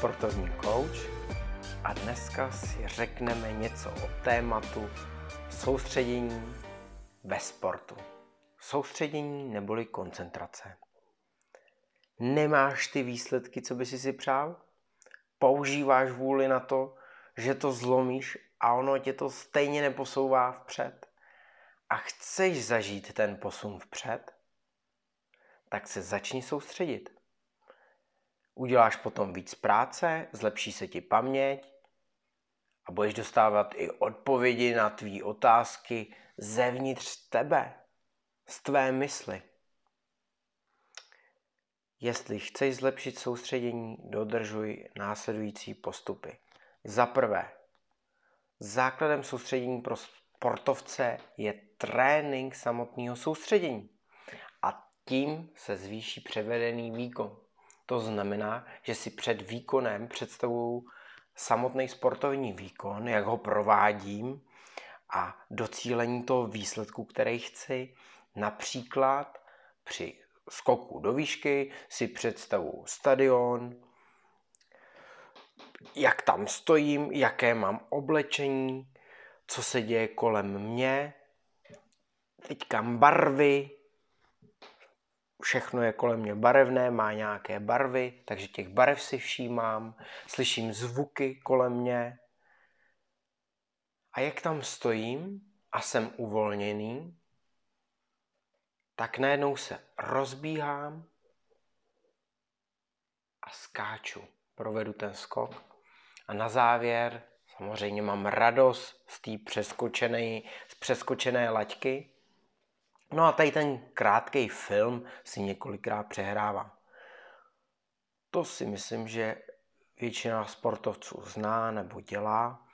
sportovní coach a dneska si řekneme něco o tématu soustředění ve sportu. Soustředění neboli koncentrace. Nemáš ty výsledky, co by si si přál? Používáš vůli na to, že to zlomíš a ono tě to stejně neposouvá vpřed? A chceš zažít ten posun vpřed? Tak se začni soustředit. Uděláš potom víc práce, zlepší se ti paměť a budeš dostávat i odpovědi na tvý otázky zevnitř tebe, z tvé mysli. Jestli chceš zlepšit soustředění, dodržuj následující postupy. Za prvé, základem soustředění pro sportovce je trénink samotného soustředění a tím se zvýší převedený výkon. To znamená, že si před výkonem představuju samotný sportovní výkon, jak ho provádím a docílení toho výsledku, který chci. Například při skoku do výšky si představuju stadion, jak tam stojím, jaké mám oblečení, co se děje kolem mě, teďka barvy, všechno je kolem mě barevné, má nějaké barvy, takže těch barev si všímám, slyším zvuky kolem mě. A jak tam stojím a jsem uvolněný, tak najednou se rozbíhám a skáču. Provedu ten skok a na závěr samozřejmě mám radost z té přeskočené, z přeskočené laťky No a tady ten krátký film si několikrát přehrávám. To si myslím, že většina sportovců zná nebo dělá.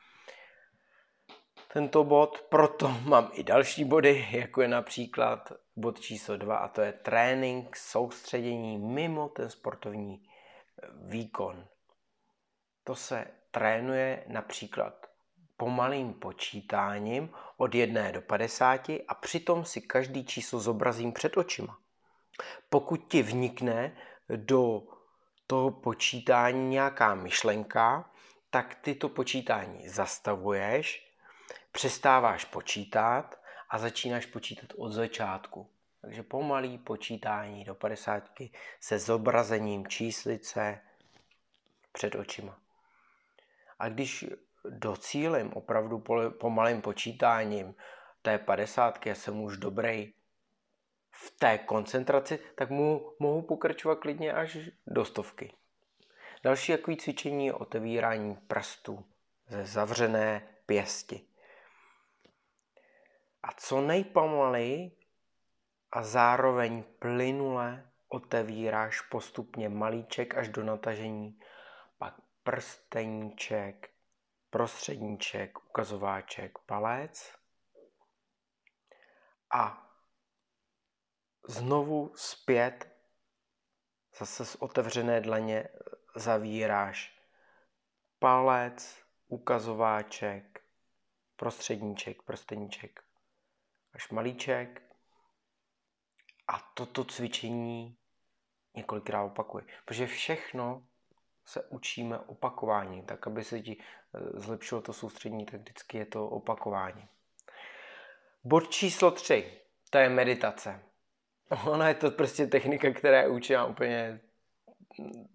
Tento bod, proto mám i další body, jako je například bod číslo 2 a to je trénink, soustředění mimo ten sportovní výkon. To se trénuje například pomalým počítáním od 1 do 50 a přitom si každý číslo zobrazím před očima. Pokud ti vnikne do toho počítání nějaká myšlenka, tak ty to počítání zastavuješ, přestáváš počítat a začínáš počítat od začátku. Takže pomalý počítání do 50 se zobrazením číslice před očima. A když docílím opravdu pomalým počítáním té padesátky, jsem už dobrý v té koncentraci, tak mu, mohu pokračovat klidně až do stovky. Další takový cvičení je otevírání prstů ze zavřené pěsti. A co nejpomaleji a zároveň plynule otevíráš postupně malíček až do natažení, pak prsteníček, prostředníček, ukazováček, palec a znovu zpět zase z otevřené dlaně zavíráš palec, ukazováček, prostředníček, prsteníček až malíček a toto cvičení několikrát opakuj. Protože všechno se učíme opakování, tak aby se ti eh, zlepšilo to soustředění, tak vždycky je to opakování. Bod číslo 3, to je meditace. Ona je to prostě technika, která je učila úplně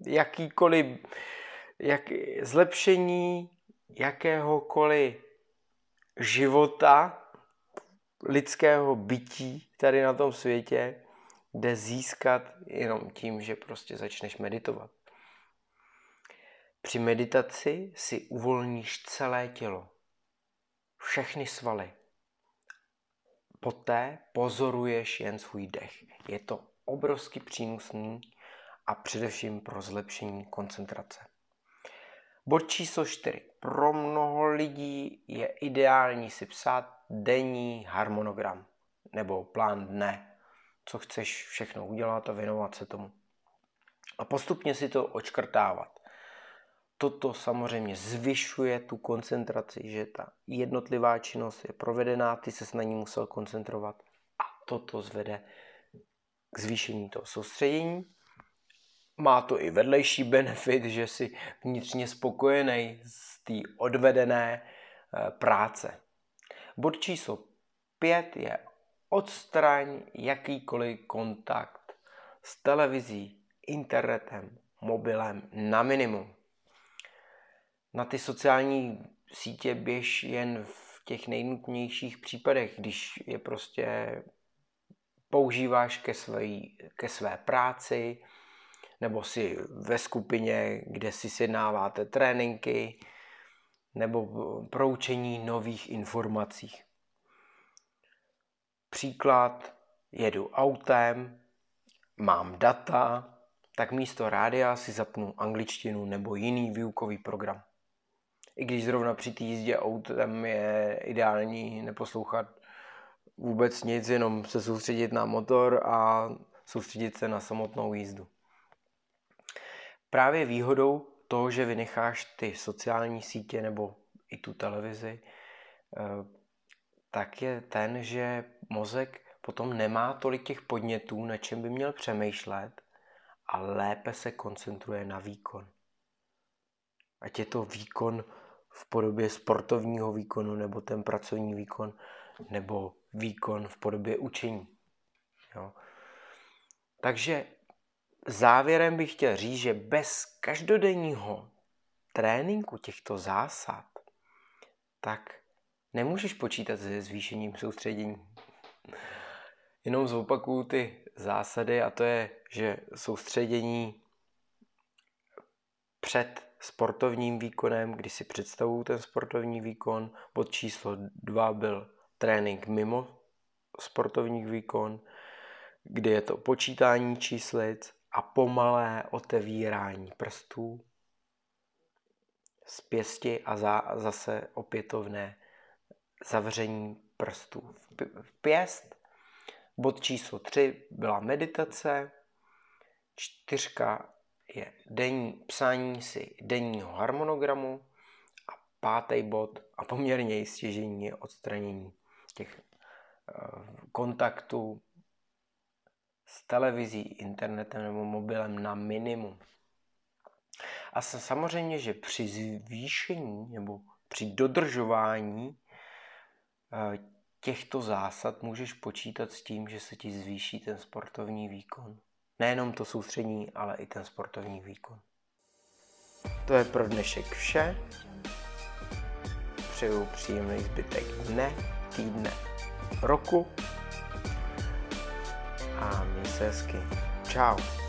jakýkoliv jak, zlepšení jakéhokoliv života, lidského bytí tady na tom světě jde získat jenom tím, že prostě začneš meditovat. Při meditaci si uvolníš celé tělo, všechny svaly. Poté pozoruješ jen svůj dech. Je to obrovsky přínosný a především pro zlepšení koncentrace. Bod číslo 4. Pro mnoho lidí je ideální si psát denní harmonogram nebo plán dne, co chceš všechno udělat a věnovat se tomu. A postupně si to očkrtávat toto samozřejmě zvyšuje tu koncentraci, že ta jednotlivá činnost je provedená, ty se na ní musel koncentrovat a toto zvede k zvýšení toho soustředění. má to i vedlejší benefit, že si vnitřně spokojený z té odvedené eh, práce. Bod číslo 5 je odstraň jakýkoliv kontakt s televizí, internetem, mobilem na minimum. Na ty sociální sítě běž jen v těch nejnutnějších případech, když je prostě používáš ke své, ke své práci, nebo si ve skupině, kde si sjednáváte tréninky, nebo proučení nových informací. Příklad, jedu autem, mám data, tak místo rádia si zapnu angličtinu nebo jiný výukový program. I když zrovna při té jízdě autem je ideální neposlouchat vůbec nic, jenom se soustředit na motor a soustředit se na samotnou jízdu. Právě výhodou toho, že vynecháš ty sociální sítě nebo i tu televizi, eh, tak je ten, že mozek potom nemá tolik těch podnětů, na čem by měl přemýšlet a lépe se koncentruje na výkon. Ať je to výkon v podobě sportovního výkonu, nebo ten pracovní výkon, nebo výkon v podobě učení. Jo. Takže závěrem bych chtěl říct, že bez každodenního tréninku těchto zásad, tak nemůžeš počítat se zvýšením soustředění. Jenom zopakuju ty zásady a to je, že soustředění před sportovním výkonem, kdy si představuju ten sportovní výkon. Bod číslo dva byl trénink mimo sportovní výkon, kdy je to počítání číslic a pomalé otevírání prstů z pěsti a za, zase opětovné zavření prstů. V pěst bod číslo 3 byla meditace, čtyřka je denní, psání si denního harmonogramu a pátý bod a poměrně stěžení je odstranění těch uh, kontaktů s televizí, internetem nebo mobilem na minimum. A samozřejmě, že při zvýšení nebo při dodržování uh, těchto zásad můžeš počítat s tím, že se ti zvýší ten sportovní výkon. Nejenom to soustřední, ale i ten sportovní výkon. To je pro dnešek vše. Přeju příjemný zbytek dne, týdne, roku a měj se hezky. Ciao.